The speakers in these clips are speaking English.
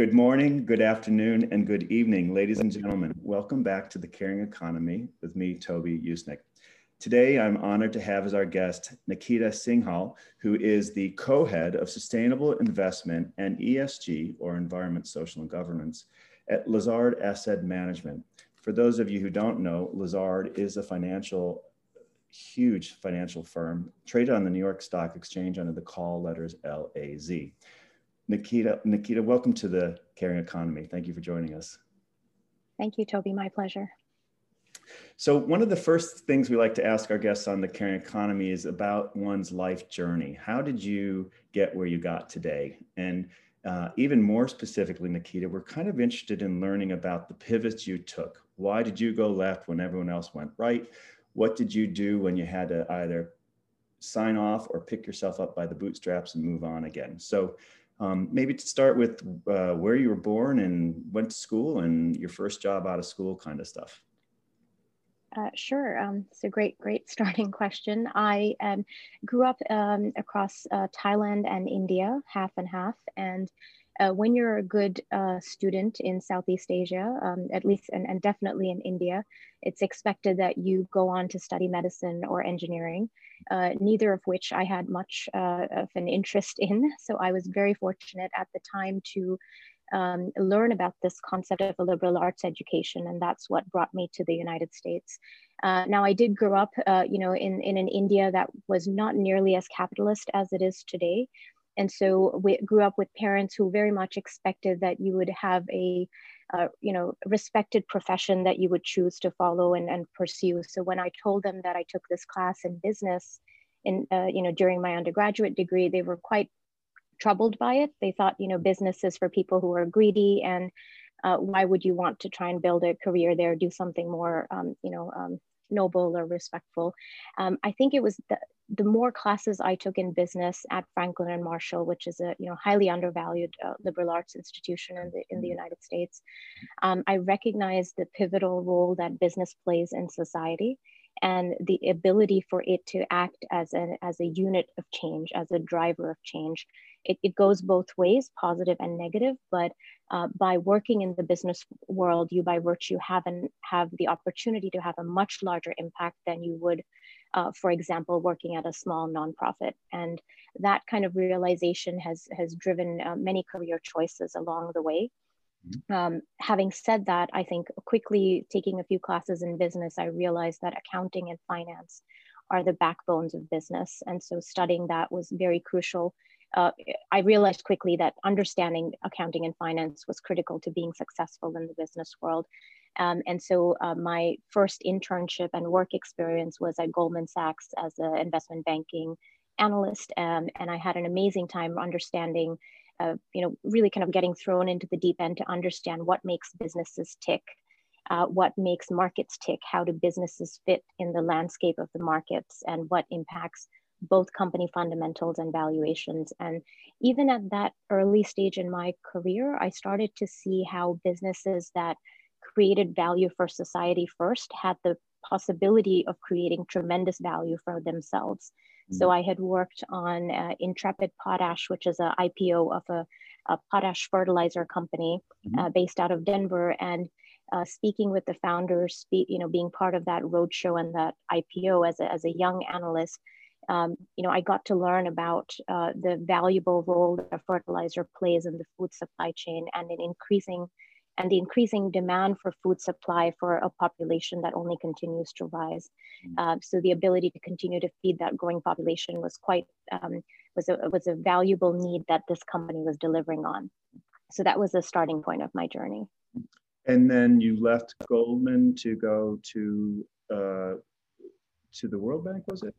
Good morning, good afternoon, and good evening, ladies and gentlemen. Welcome back to the Caring Economy with me, Toby Usnik. Today, I'm honored to have as our guest Nikita Singhal, who is the co-head of Sustainable Investment and ESG, or Environment, Social, and Governance, at Lazard Asset Management. For those of you who don't know, Lazard is a financial, huge financial firm traded on the New York Stock Exchange under the call letters LAZ. Nikita, Nikita, welcome to the Caring Economy. Thank you for joining us. Thank you, Toby. My pleasure. So one of the first things we like to ask our guests on the Caring Economy is about one's life journey. How did you get where you got today? And uh, even more specifically, Nikita, we're kind of interested in learning about the pivots you took. Why did you go left when everyone else went right? What did you do when you had to either sign off or pick yourself up by the bootstraps and move on again? So um, maybe to start with uh, where you were born and went to school and your first job out of school kind of stuff. Uh, sure. Um, it's a great, great starting question. I um, grew up um, across uh, Thailand and India, half and half. And uh, when you're a good uh, student in Southeast Asia, um, at least, and, and definitely in India, it's expected that you go on to study medicine or engineering, uh, neither of which I had much uh, of an interest in. So I was very fortunate at the time to um, learn about this concept of a liberal arts education, and that's what brought me to the United States. Uh, now, I did grow up, uh, you know, in, in an India that was not nearly as capitalist as it is today. And so we grew up with parents who very much expected that you would have a, uh, you know, respected profession that you would choose to follow and, and pursue. So when I told them that I took this class in business, in uh, you know during my undergraduate degree, they were quite troubled by it. They thought, you know, business is for people who are greedy, and uh, why would you want to try and build a career there, do something more, um, you know, um, noble or respectful. Um, I think it was the, the more classes I took in business at Franklin and Marshall, which is a you know highly undervalued uh, liberal arts institution in the in the United States, um, I recognized the pivotal role that business plays in society, and the ability for it to act as an as a unit of change, as a driver of change. It, it goes both ways, positive and negative, but uh, by working in the business world, you by virtue have an, have the opportunity to have a much larger impact than you would uh, for example, working at a small nonprofit. And that kind of realization has, has driven uh, many career choices along the way. Mm-hmm. Um, having said that, I think quickly taking a few classes in business, I realized that accounting and finance are the backbones of business. And so studying that was very crucial. Uh, I realized quickly that understanding accounting and finance was critical to being successful in the business world. Um, and so uh, my first internship and work experience was at Goldman Sachs as an investment banking analyst. Um, and I had an amazing time understanding, uh, you know, really kind of getting thrown into the deep end to understand what makes businesses tick. Uh, what makes markets tick? How do businesses fit in the landscape of the markets, and what impacts both company fundamentals and valuations. And even at that early stage in my career, I started to see how businesses that created value for society first had the possibility of creating tremendous value for themselves. Mm-hmm. So I had worked on uh, Intrepid Potash, which is an IPO of a, a potash fertilizer company mm-hmm. uh, based out of Denver, and uh, speaking with the founders, you know, being part of that roadshow and that IPO as a, as a young analyst. Um, you know, I got to learn about uh, the valuable role that a fertilizer plays in the food supply chain and in increasing and the increasing demand for food supply for a population that only continues to rise. Mm. Uh, so the ability to continue to feed that growing population was quite um, was a was a valuable need that this company was delivering on. So that was the starting point of my journey. And then you left Goldman to go to uh, to the World Bank, was it?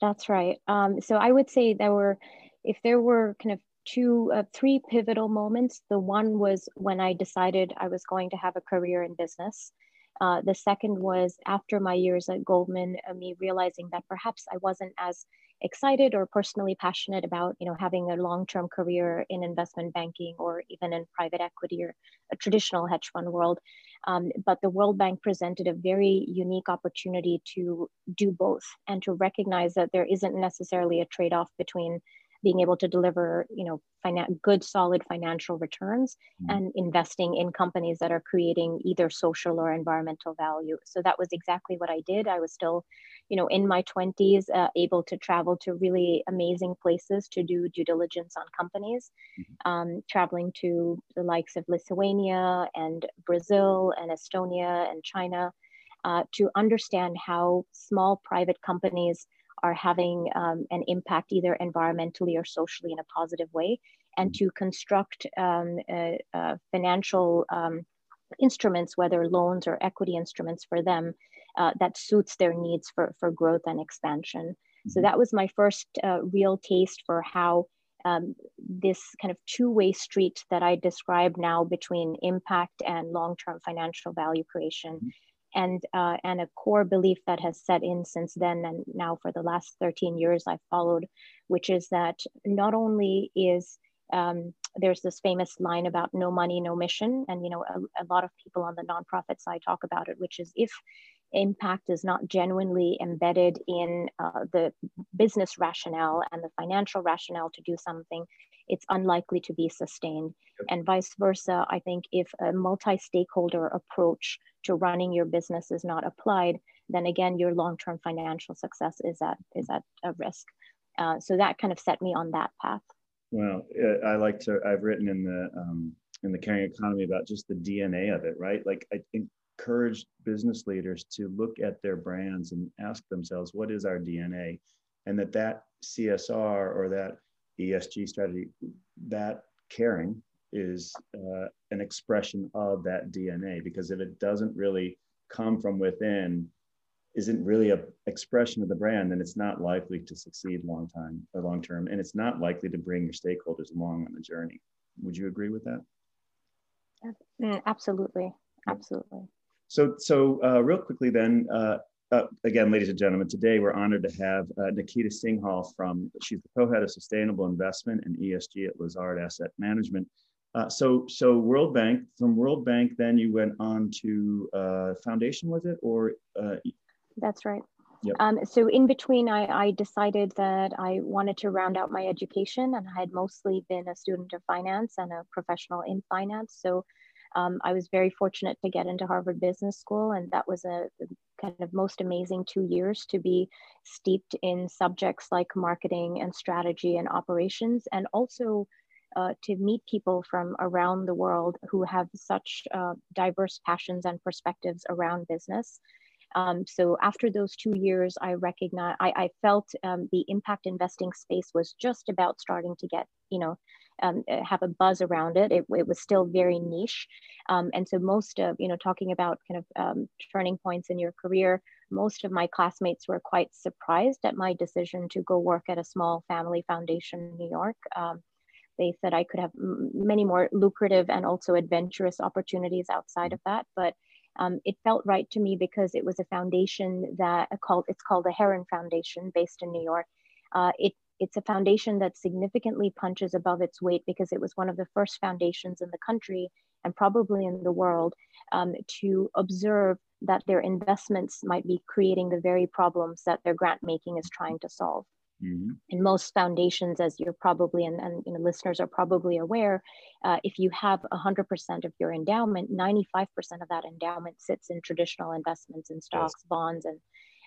That's right. Um, so I would say there were, if there were kind of two, uh, three pivotal moments. The one was when I decided I was going to have a career in business. Uh, the second was after my years at Goldman, uh, me realizing that perhaps I wasn't as excited or personally passionate about, you know, having a long-term career in investment banking or even in private equity or a traditional hedge fund world. Um, but the World Bank presented a very unique opportunity to do both and to recognize that there isn't necessarily a trade-off between being able to deliver you know finan- good solid financial returns mm-hmm. and investing in companies that are creating either social or environmental value so that was exactly what i did i was still you know in my 20s uh, able to travel to really amazing places to do due diligence on companies mm-hmm. um, traveling to the likes of lithuania and brazil and estonia and china uh, to understand how small private companies are having um, an impact either environmentally or socially in a positive way, and to construct um, uh, uh, financial um, instruments, whether loans or equity instruments for them, uh, that suits their needs for, for growth and expansion. Mm-hmm. So that was my first uh, real taste for how um, this kind of two-way street that I describe now between impact and long-term financial value creation mm-hmm and uh, and a core belief that has set in since then and now for the last 13 years I've followed, which is that not only is um, there's this famous line about no money, no mission, and you know a, a lot of people on the nonprofit side talk about it, which is if impact is not genuinely embedded in uh, the business rationale and the financial rationale to do something, it's unlikely to be sustained. And vice versa, I think if a multi stakeholder approach to running your business is not applied, then again, your long term financial success is at, is at a risk. Uh, so that kind of set me on that path. Well, I like to, I've written in the, um, in the caring economy about just the DNA of it, right? Like I encourage business leaders to look at their brands and ask themselves, what is our DNA? And that that CSR or that ESG strategy, that caring is uh, an expression of that DNA. Because if it doesn't really come from within, isn't really an expression of the brand, then it's not likely to succeed long time or long term, and it's not likely to bring your stakeholders along on the journey. Would you agree with that? Mm, absolutely, absolutely. So, so uh, real quickly then, uh, uh, again, ladies and gentlemen, today we're honored to have uh, Nikita Singhal from, she's the co-head of sustainable investment and ESG at Lazard Asset Management. Uh, so, so World Bank, from World Bank, then you went on to uh, Foundation, was it? Or uh, That's right. Yep. Um, so in between, I, I decided that I wanted to round out my education and I had mostly been a student of finance and a professional in finance. So um, I was very fortunate to get into Harvard Business School, and that was a, kind of most amazing two years to be steeped in subjects like marketing and strategy and operations, and also uh, to meet people from around the world who have such uh, diverse passions and perspectives around business. Um, so after those two years, I recognized, I, I felt um, the impact investing space was just about starting to get you know um, uh, have a buzz around it. it. it. was still very niche. Um, and so most of, you know, talking about kind of um, turning points in your career, most of my classmates were quite surprised at my decision to go work at a small family foundation in New York. Um, they said I could have many more lucrative and also adventurous opportunities outside of that, but um, it felt right to me because it was a foundation that called it's called the Heron Foundation, based in New York. Uh, it it's a foundation that significantly punches above its weight because it was one of the first foundations in the country and probably in the world um, to observe that their investments might be creating the very problems that their grant making is trying to solve. Mm-hmm. And most foundations, as you're probably and, and you know, listeners are probably aware, uh, if you have 100% of your endowment, 95% of that endowment sits in traditional investments in stocks, yes. bonds, and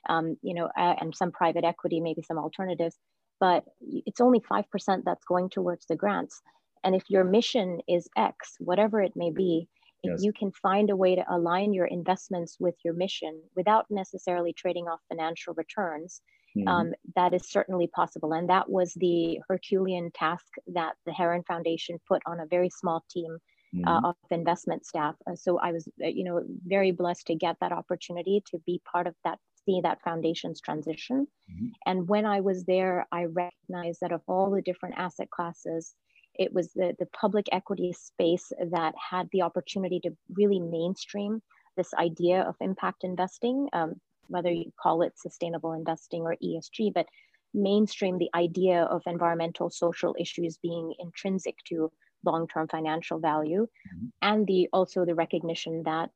um, you know, uh, and some private equity, maybe some alternatives but it's only 5% that's going towards the grants. And if your mission is X, whatever it may be, if yes. you can find a way to align your investments with your mission without necessarily trading off financial returns, mm-hmm. um, that is certainly possible. And that was the Herculean task that the Heron Foundation put on a very small team uh, mm-hmm. uh, of investment staff. Uh, so I was, uh, you know, very blessed to get that opportunity to be part of that see that foundation's transition. Mm-hmm. And when I was there, I recognized that of all the different asset classes, it was the, the public equity space that had the opportunity to really mainstream this idea of impact investing, um, whether you call it sustainable investing or ESG, but mainstream the idea of environmental social issues being intrinsic to long-term financial value mm-hmm. and the also the recognition that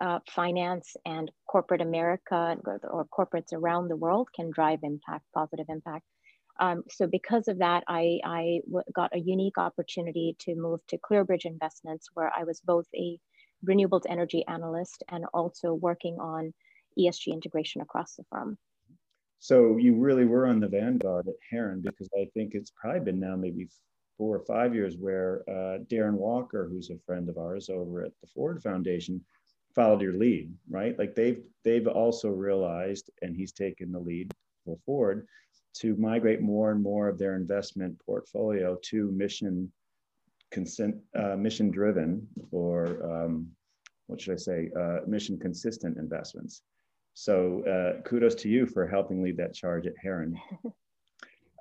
uh, finance and corporate America or corporates around the world can drive impact, positive impact. Um, so because of that, I, I got a unique opportunity to move to ClearBridge Investments, where I was both a renewables energy analyst and also working on ESG integration across the firm. So you really were on the vanguard at Heron because I think it's probably been now maybe four or five years where uh, Darren Walker, who's a friend of ours over at the Ford Foundation, followed your lead, right? Like they've they've also realized, and he's taken the lead for Ford to migrate more and more of their investment portfolio to mission consent, uh, mission driven or um, what should I say, uh, mission consistent investments. So uh, kudos to you for helping lead that charge at Heron.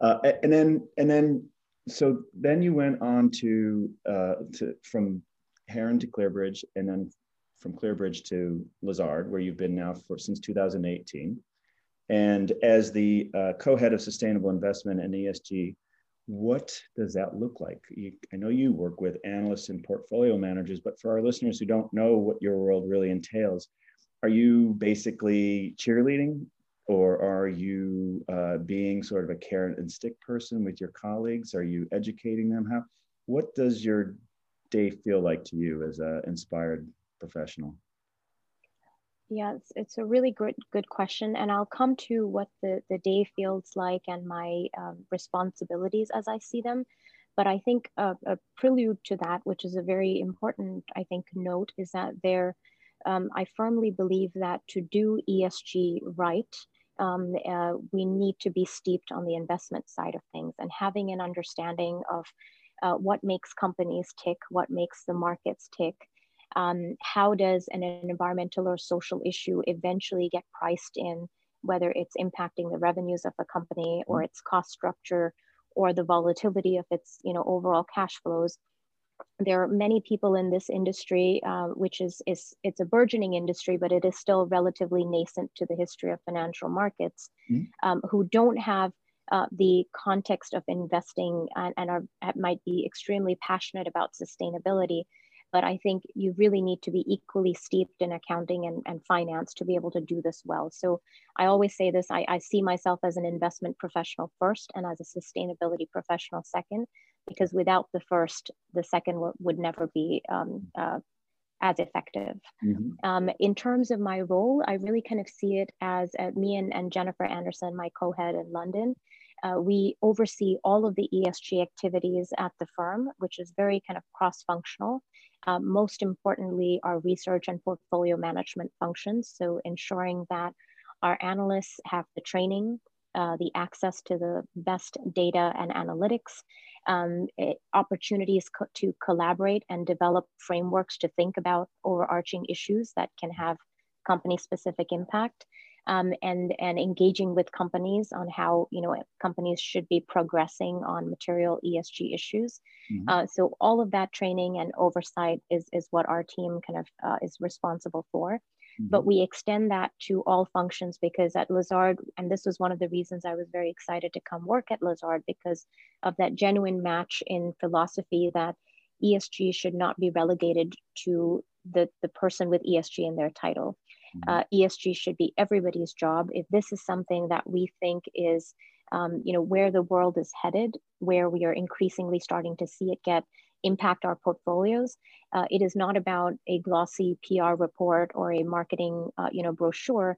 Uh, and then, and then, so then you went on to, uh, to from Heron to Clearbridge, and then from Clearbridge to Lazard, where you've been now for since 2018. And as the uh, co-head of sustainable investment and ESG, what does that look like? You, I know you work with analysts and portfolio managers, but for our listeners who don't know what your world really entails, are you basically cheerleading or are you uh, being sort of a carrot and stick person with your colleagues? Are you educating them? How, what does your day feel like to you as an inspired professional? Yeah, it's, it's a really good good question, and I'll come to what the the day feels like and my um, responsibilities as I see them. But I think a, a, prelude to that, which is a very important, I think, note, is that there, um, I firmly believe that to do ESG right, um, uh, we need to be steeped on the investment side of things and having an understanding of uh, what makes companies tick, what makes the markets tick, um, how does an, environmental or social issue eventually get priced in, whether it's impacting the revenues of a company or mm-hmm. its cost structure or the volatility of its you know overall cash flows there are many people in this industry, uh, which is, is it's a burgeoning industry, but it is still relatively nascent to the history of financial markets, mm-hmm. um, who don't have uh, the context of investing and, and are might be extremely passionate about sustainability, but I think you really need to be equally steeped in accounting and, and finance to be able to do this well. So I always say this, I, I see myself as an investment professional first and as a sustainability professional second, because without the first, the second would never be um, uh, as effective. Mm-hmm. Um, in terms of my role, I really kind of see it as uh, me and, and Jennifer Anderson, my co-head in London, uh, we oversee all of the ESG activities at the firm, which is very kind of cross-functional. Uh, most importantly, our research and portfolio management functions. So ensuring that our analysts have the training, uh, the access to the best data and analytics, um, it, opportunities co to collaborate and develop frameworks to think about overarching issues that can have company specific impact um, and, and engaging with companies on how you know companies should be progressing on material ESG issues. Mm-hmm. Uh, so all of that training and oversight is, is what our team kind of uh, is responsible for. Mm-hmm. But we extend that to all functions because at Lazard, and this was one of the reasons I was very excited to come work at Lazard because of that genuine match in philosophy that ESG should not be relegated to the, the person with ESG in their title. Mm-hmm. Uh, ESG should be everybody's job. If this is something that we think is, um, you know, where the world is headed, where we are increasingly starting to see it get impact our portfolios, uh, it is not about a glossy PR report or a marketing, uh, you know, brochure.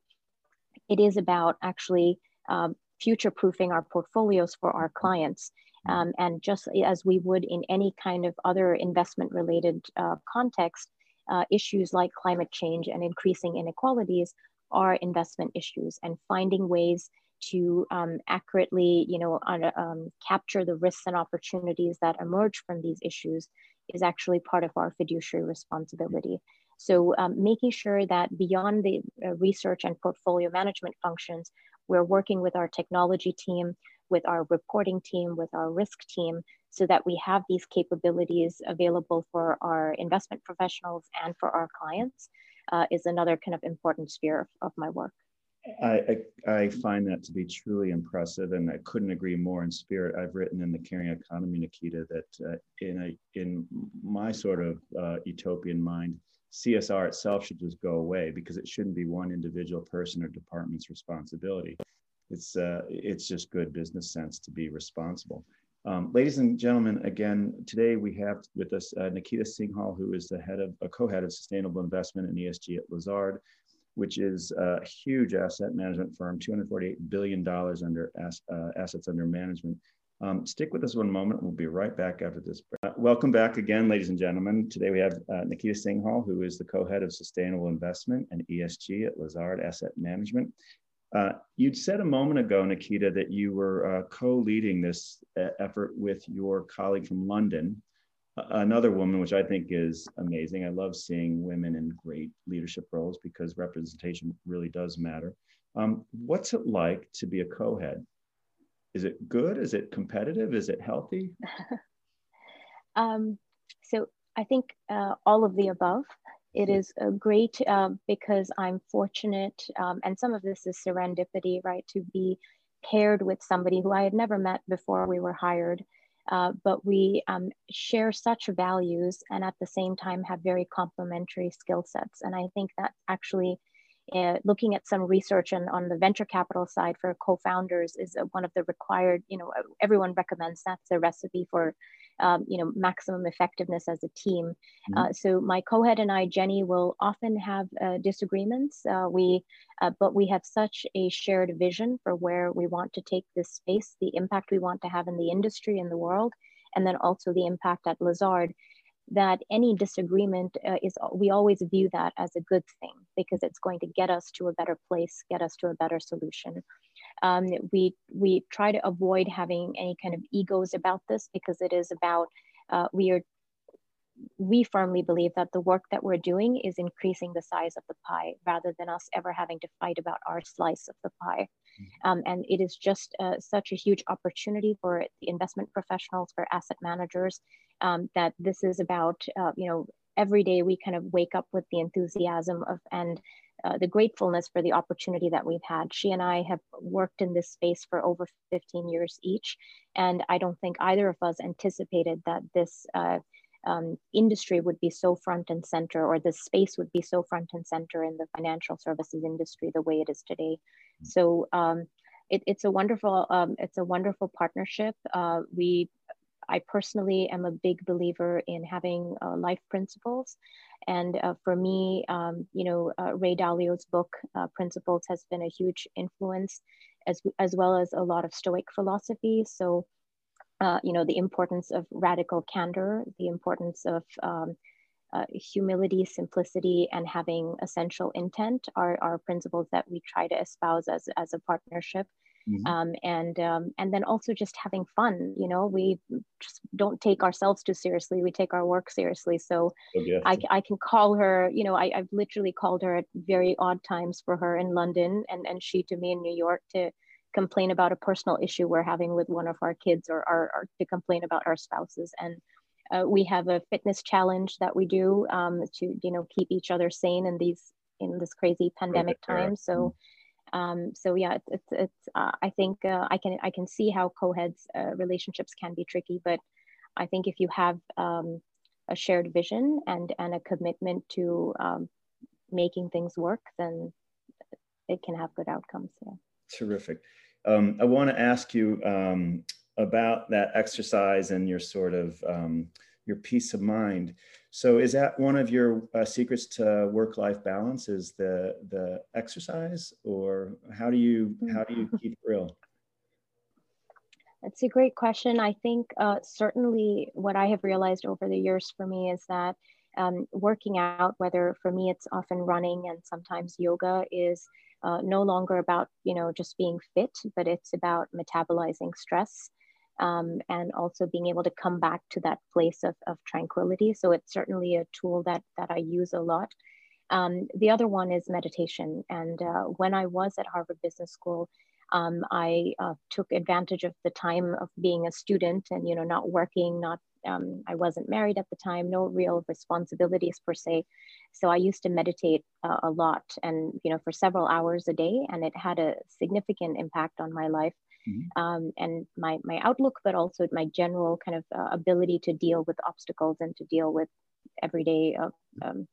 It is about actually um, future proofing our portfolios for our clients. Mm-hmm. Um, and just as we would in any kind of other investment related uh, context, uh, issues like climate change and increasing inequalities are investment issues. And finding ways to um, accurately you know um, capture the risks and opportunities that emerge from these issues is actually part of our fiduciary responsibility. So um, making sure that beyond the uh, research and portfolio management functions we're working with our technology team with our reporting team with our risk team so that we have these capabilities available for our investment professionals and for our clients uh, is another kind of important sphere of, of my work. I, I, I, find that to be truly impressive, and I couldn't agree more in spirit. I've written in the Caring Economy, Nikita, that uh, in a in my sort of uh, utopian mind, CSR itself should just go away because it shouldn't be one individual person or department's responsibility. it's uh, it's just good business sense to be responsible. Um, ladies and gentlemen, again, today we have with us uh, Nikita Singhal, who is the head of a co-head of sustainable investment and ESG at Lazard, which is a huge asset management firm, $248 billion under uh, assets under management. Um, stick with us one moment. We'll be right back after this. Uh, welcome back again, ladies and gentlemen. Today we have uh, Nikita Singhal, who is the co-head of sustainable investment and ESG at Lazard Asset Management. Uh, you'd said a moment ago, Nikita, that you were uh, co-leading this uh, effort with your colleague from London, another woman, which I think is amazing. I love seeing women in great leadership roles because representation really does matter. Um, what's it like to be a co-head? Is it good? Is it competitive? Is it healthy? um, so I think uh, all of the above. It is uh, great uh, because I'm fortunate, um, and some of this is serendipity, right, to be paired with somebody who I had never met before we were hired. Uh, but we um, share such values and at the same time have very complementary skill sets. And I think that actually uh, looking at some research on, on the venture capital side for co-founders is uh, one of the required, you know, everyone recommends that's a recipe for um, you know, maximum effectiveness as a team. Mm-hmm. Uh, so my co-head and I, Jenny, will often have uh, disagreements. Uh, we, uh, but we have such a shared vision for where we want to take this space, the impact we want to have in the industry and the world, and then also the impact at Lazard. That any disagreement uh, is, we always view that as a good thing because it's going to get us to a better place, get us to a better solution. Um, we we try to avoid having any kind of egos about this because it is about uh, we are we firmly believe that the work that we're doing is increasing the size of the pie rather than us ever having to fight about our slice of the pie. Mm-hmm. Um, and it is just uh, such a huge opportunity for the investment professionals, for asset managers, um, that this is about, uh, you know, every day we kind of wake up with the enthusiasm of and uh, the gratefulness for the opportunity that we've had. She and I have worked in this space for over 15 years each, and I don't think either of us anticipated that this uh, um, industry would be so front and center, or this space would be so front and center in the financial services industry the way it is today. Mm. So um, it, it's a wonderful, um, it's a wonderful partnership. Uh, we I personally am a big believer in having uh, life principles. And uh, for me, um, you know, uh, Ray Dalio's book, uh, Principles, has been a huge influence, as, as well as a lot of Stoic philosophy. So, uh, you know, the importance of radical candor, the importance of um, uh, humility, simplicity, and having essential intent are, are principles that we try to espouse as, as a partnership. Mm-hmm. Um, and um, and then also just having fun. You know, we just don't take ourselves too seriously. We take our work seriously. So oh, I, I can call her. You know, I, I've literally called her at very odd times for her in London, and and she to me in New York to complain about a personal issue we're having with one of our kids, or, or, or to complain about our spouses. And uh, we have a fitness challenge that we do um, to you know keep each other sane in these in this crazy pandemic time. So. Um, so yeah, it's it's, it's uh, I think uh, I can I can see how co-heads uh, relationships can be tricky, but I think if you have um, a shared vision and and a commitment to um, making things work, then it can have good outcomes. Yeah. Terrific. Um, I want to ask you um, about that exercise and your sort of um, your peace of mind. So is that one of your uh, secrets to work-life balance is the the exercise or how do you how do you keep it real? That's a great question. I think uh, certainly what I have realized over the years for me is that um, working out, whether for me it's often running and sometimes yoga, is uh, no longer about you know just being fit, but it's about metabolizing stress um, and also being able to come back to that place of, of tranquility. So it's certainly a tool that, that I use a lot. Um, the other one is meditation. And uh, when I was at Harvard Business School, um, I uh, took advantage of the time of being a student and, you know, not working, not, um, I wasn't married at the time, no real responsibilities per se. So I used to meditate uh, a lot and, you know, for several hours a day, and it had a significant impact on my life mm-hmm. um, and my my outlook, but also my general kind of uh, ability to deal with obstacles and to deal with everyday uh, um,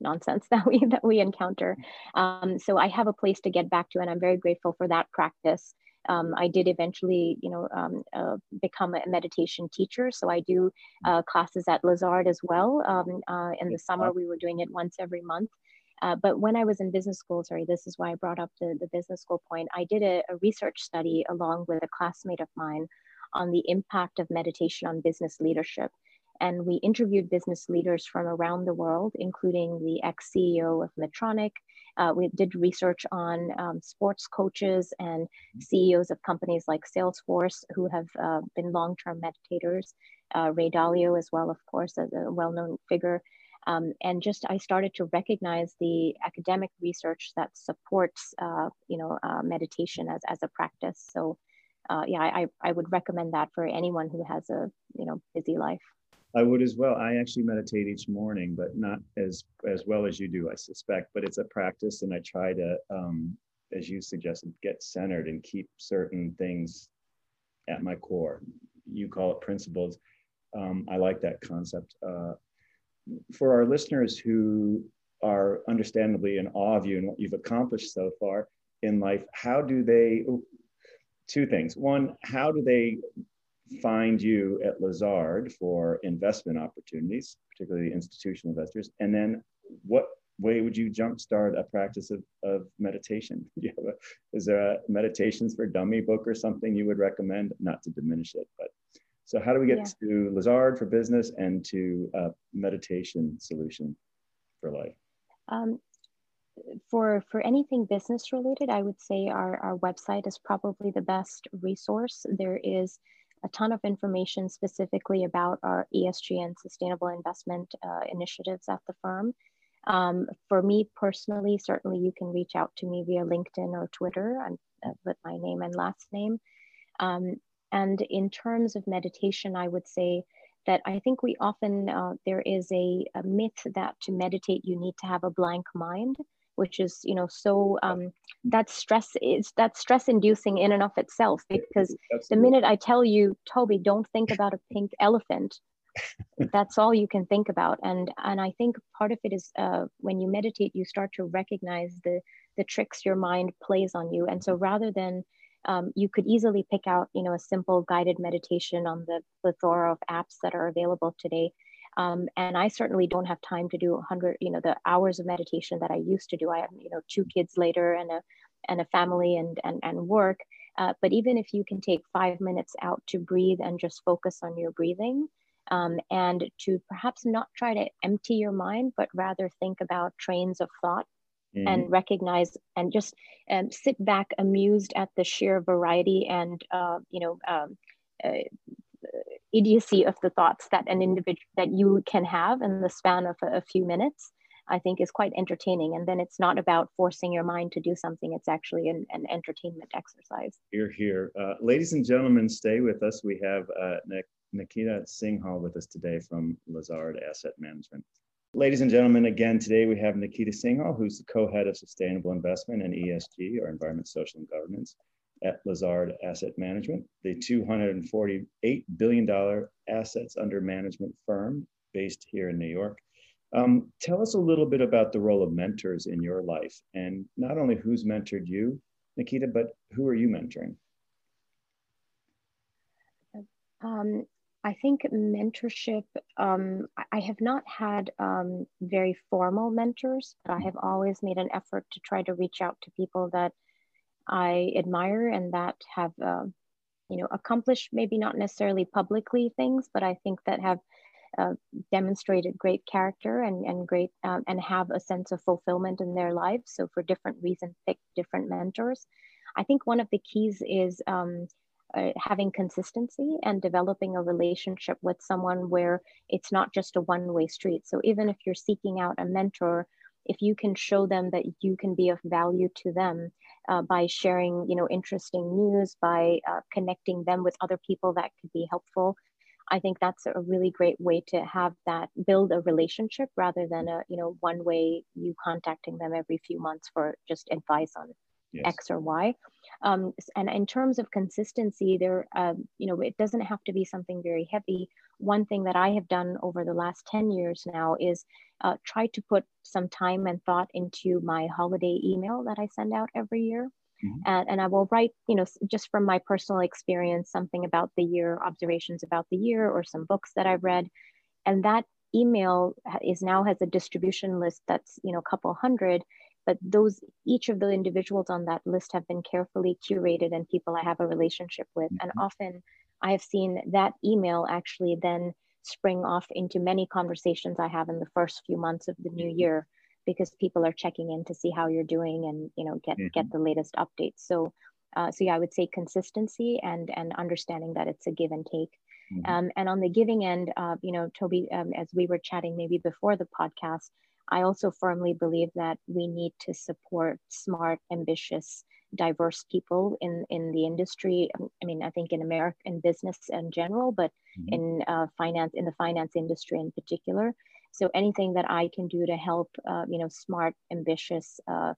nonsense that we that we encounter. Um, so I have a place to get back to, and I'm very grateful for that practice. Um, I did eventually, you know, um, uh, become a meditation teacher. So I do uh, classes at Lazard as well. Um, uh, in the summer, we were doing it once every month. Uh, but when I was in business school, sorry, this is why I brought up the, the business school point, I did a, a research study along with a classmate of mine on the impact of meditation on business leadership. And we interviewed business leaders from around the world, including the ex CEO of Medtronic. Uh, we did research on um, sports coaches and CEOs of companies like Salesforce who have uh, been long term meditators. Uh, Ray Dalio, as well, of course, as a well known figure. Um, and just I started to recognize the academic research that supports, uh, you know, uh, meditation as, as a practice. So, uh, yeah, I, I would recommend that for anyone who has a, you know, busy life. I would as well. I actually meditate each morning, but not as as well as you do, I suspect. But it's a practice, and I try to, um, as you suggested, get centered and keep certain things at my core. You call it principles. Um, I like that concept. Uh, for our listeners who are understandably in awe of you and what you've accomplished so far in life, how do they? Two things. One, how do they find you at Lazard for investment opportunities, particularly institutional investors? And then what way would you jumpstart a practice of, of meditation? Do you have a, is there a meditations for dummy book or something you would recommend? Not to diminish it, but so how do we get yeah. to Lazard for business and to uh, meditation solution for life? Um, for for anything business related, I would say our, our website is probably the best resource. There is a ton of information specifically about our ESG and sustainable investment uh, initiatives at the firm. Um, for me personally, certainly you can reach out to me via LinkedIn or Twitter uh, with my name and last name. Um, and in terms of meditation, I would say that I think we often, uh, there is a, a myth that to meditate, you need to have a blank mind which is you know so um, that stress is that stress inducing in and of itself because the minute i tell you toby don't think about a pink elephant that's all you can think about. And and i think part of it is uh, when you meditate you start to recognize the the tricks your mind plays on you. And so rather than um, you could easily pick out you know a simple guided meditation on the plethora of apps that are available today um, and I certainly don't have time to do 100, you know, the hours of meditation that I used to do. I have, you know, two kids later and a, and a family and, and, and work. Uh, but even if you can take five minutes out to breathe and just focus on your breathing um, and to perhaps not try to empty your mind, but rather think about trains of thought Mm-hmm. and recognize and just um, sit back amused at the sheer variety and uh, you know um, uh, idiocy of the thoughts that an individual that you can have in the span of a, a, few minutes i think is quite entertaining. And then it's not about forcing your mind to do something. It's actually an, an entertainment exercise. Here here. Uh, ladies and gentlemen stay with us. We have uh, nikita singhal with us today from lazard asset management Ladies and gentlemen, again, today we have Nikita Singhal, who's the co-head of sustainable investment and ESG, or environment, social, and governance at Lazard Asset Management, the $248 billion assets under management firm based here in New York. Um, tell us a little bit about the role of mentors in your life and not only who's mentored you, Nikita, but who are you mentoring? Um, I think mentorship, um, I have not had um, very formal mentors, but I have always made an effort to try to reach out to people that I admire and that have, uh, you know, accomplished maybe not necessarily publicly things, but I think that have uh, demonstrated great character and, and great um, and have a sense of fulfillment in their lives. So for different reasons, pick different mentors. I think one of the keys is um, uh, having consistency and developing a relationship with someone where it's not just a one-way street. So even if you're seeking out a mentor, if you can show them that you can be of value to them uh, by sharing you know interesting news by uh, connecting them with other people that could be helpful i think that's a really great way to have that build a relationship rather than a you know one way you contacting them every few months for just advice on yes. x or y Um, and in terms of consistency, there, uh, you know, it doesn't have to be something very heavy. One thing that I have done over the last 10 years now is uh, try to put some time and thought into my holiday email that I send out every year. Mm-hmm. And, and I will write, you know, just from my personal experience, something about the year, observations about the year, or some books that I've read. And that email is now has a distribution list that's, you know, a couple hundred but those each of the individuals on that list have been carefully curated and people i have a relationship with mm-hmm. and often i have seen that email actually then spring off into many conversations i have in the first few months of the new mm-hmm. year because people are checking in to see how you're doing and you know get mm-hmm. get the latest updates so uh, so yeah i would say consistency and and understanding that it's a give and take mm-hmm. um, and on the giving end uh, you know toby um, as we were chatting maybe before the podcast I also firmly believe that we need to support smart, ambitious, diverse people in, in the industry. I mean, I think in America, in business in general, but mm-hmm. in uh, finance, in the finance industry in particular. So anything that I can do to help, uh, you know, smart, ambitious uh,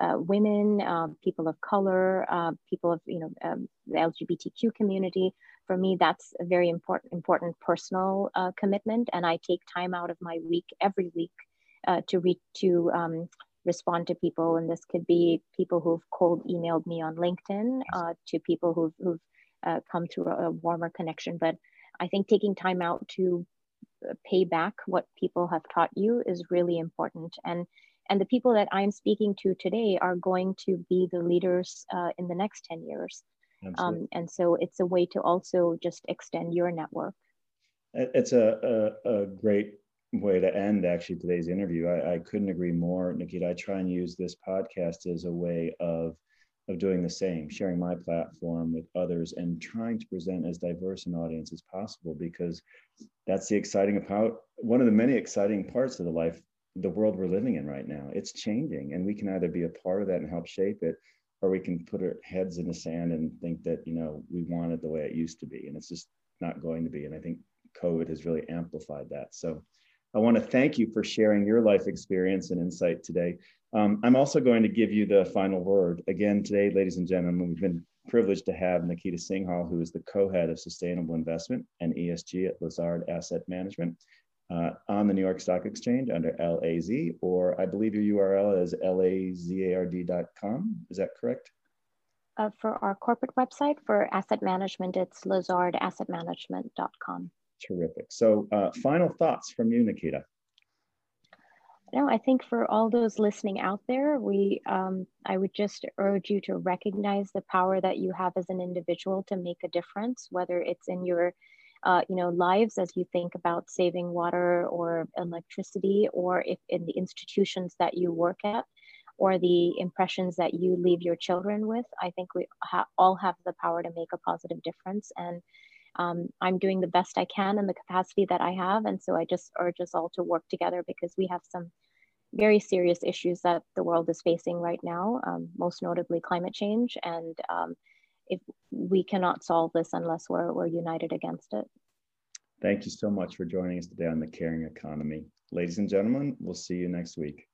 uh women, uh, people of color, uh, people of, you know, um, the LGBTQ community, for me, that's a very important, important personal commitment. And I take time out of my week every week uh, to reach to um, respond to people, and this could be people who've cold emailed me on LinkedIn, uh, to people who've, who've uh, come through a, warmer connection. But I think taking time out to uh, pay back what people have taught you is really important, and and the people that I'm speaking to today are going to be the leaders uh, in the next ten years. Um, and so it's a way to also just extend your network. It's a, a, a great way to end actually today's interview. I, I, couldn't agree more, Nikita. I try and use this podcast as a way of of doing the same, sharing my platform with others and trying to present as diverse an audience as possible because that's the exciting about one of the many exciting parts of the life, the world we're living in right now. It's changing and we can either be a part of that and help shape it, or we can put our heads in the sand and think that, you know, we want it the way it used to be. And it's just not going to be. And I think COVID has really amplified that. So I want to thank you for sharing your life experience and insight today. Um, I'm also going to give you the final word. Again, today, ladies and gentlemen, we've been privileged to have Nikita Singhal, who is the co-head of sustainable investment and ESG at Lazard Asset Management uh, on the New York Stock Exchange under LAZ, or I believe your URL is lazard.com. Is that correct? Uh, for our corporate website for asset management, it's lazardassetmanagement.com. Terrific. So, uh, final thoughts from you, Nikita. No, I think for all those listening out there, we um, I would just urge you to recognize the power that you have as an individual to make a difference, whether it's in your uh, you know lives as you think about saving water or electricity, or if in the institutions that you work at, or the impressions that you leave your children with. I think we ha- all have the power to make a positive difference, and um, I'm doing the best I can in the capacity that I have. And so I just urge us all to work together because we have some very serious issues that the world is facing right now, um, most notably climate change. And um, if we cannot solve this unless we're, we're united against it. Thank you so much for joining us today on the Caring Economy. Ladies and gentlemen, we'll see you next week.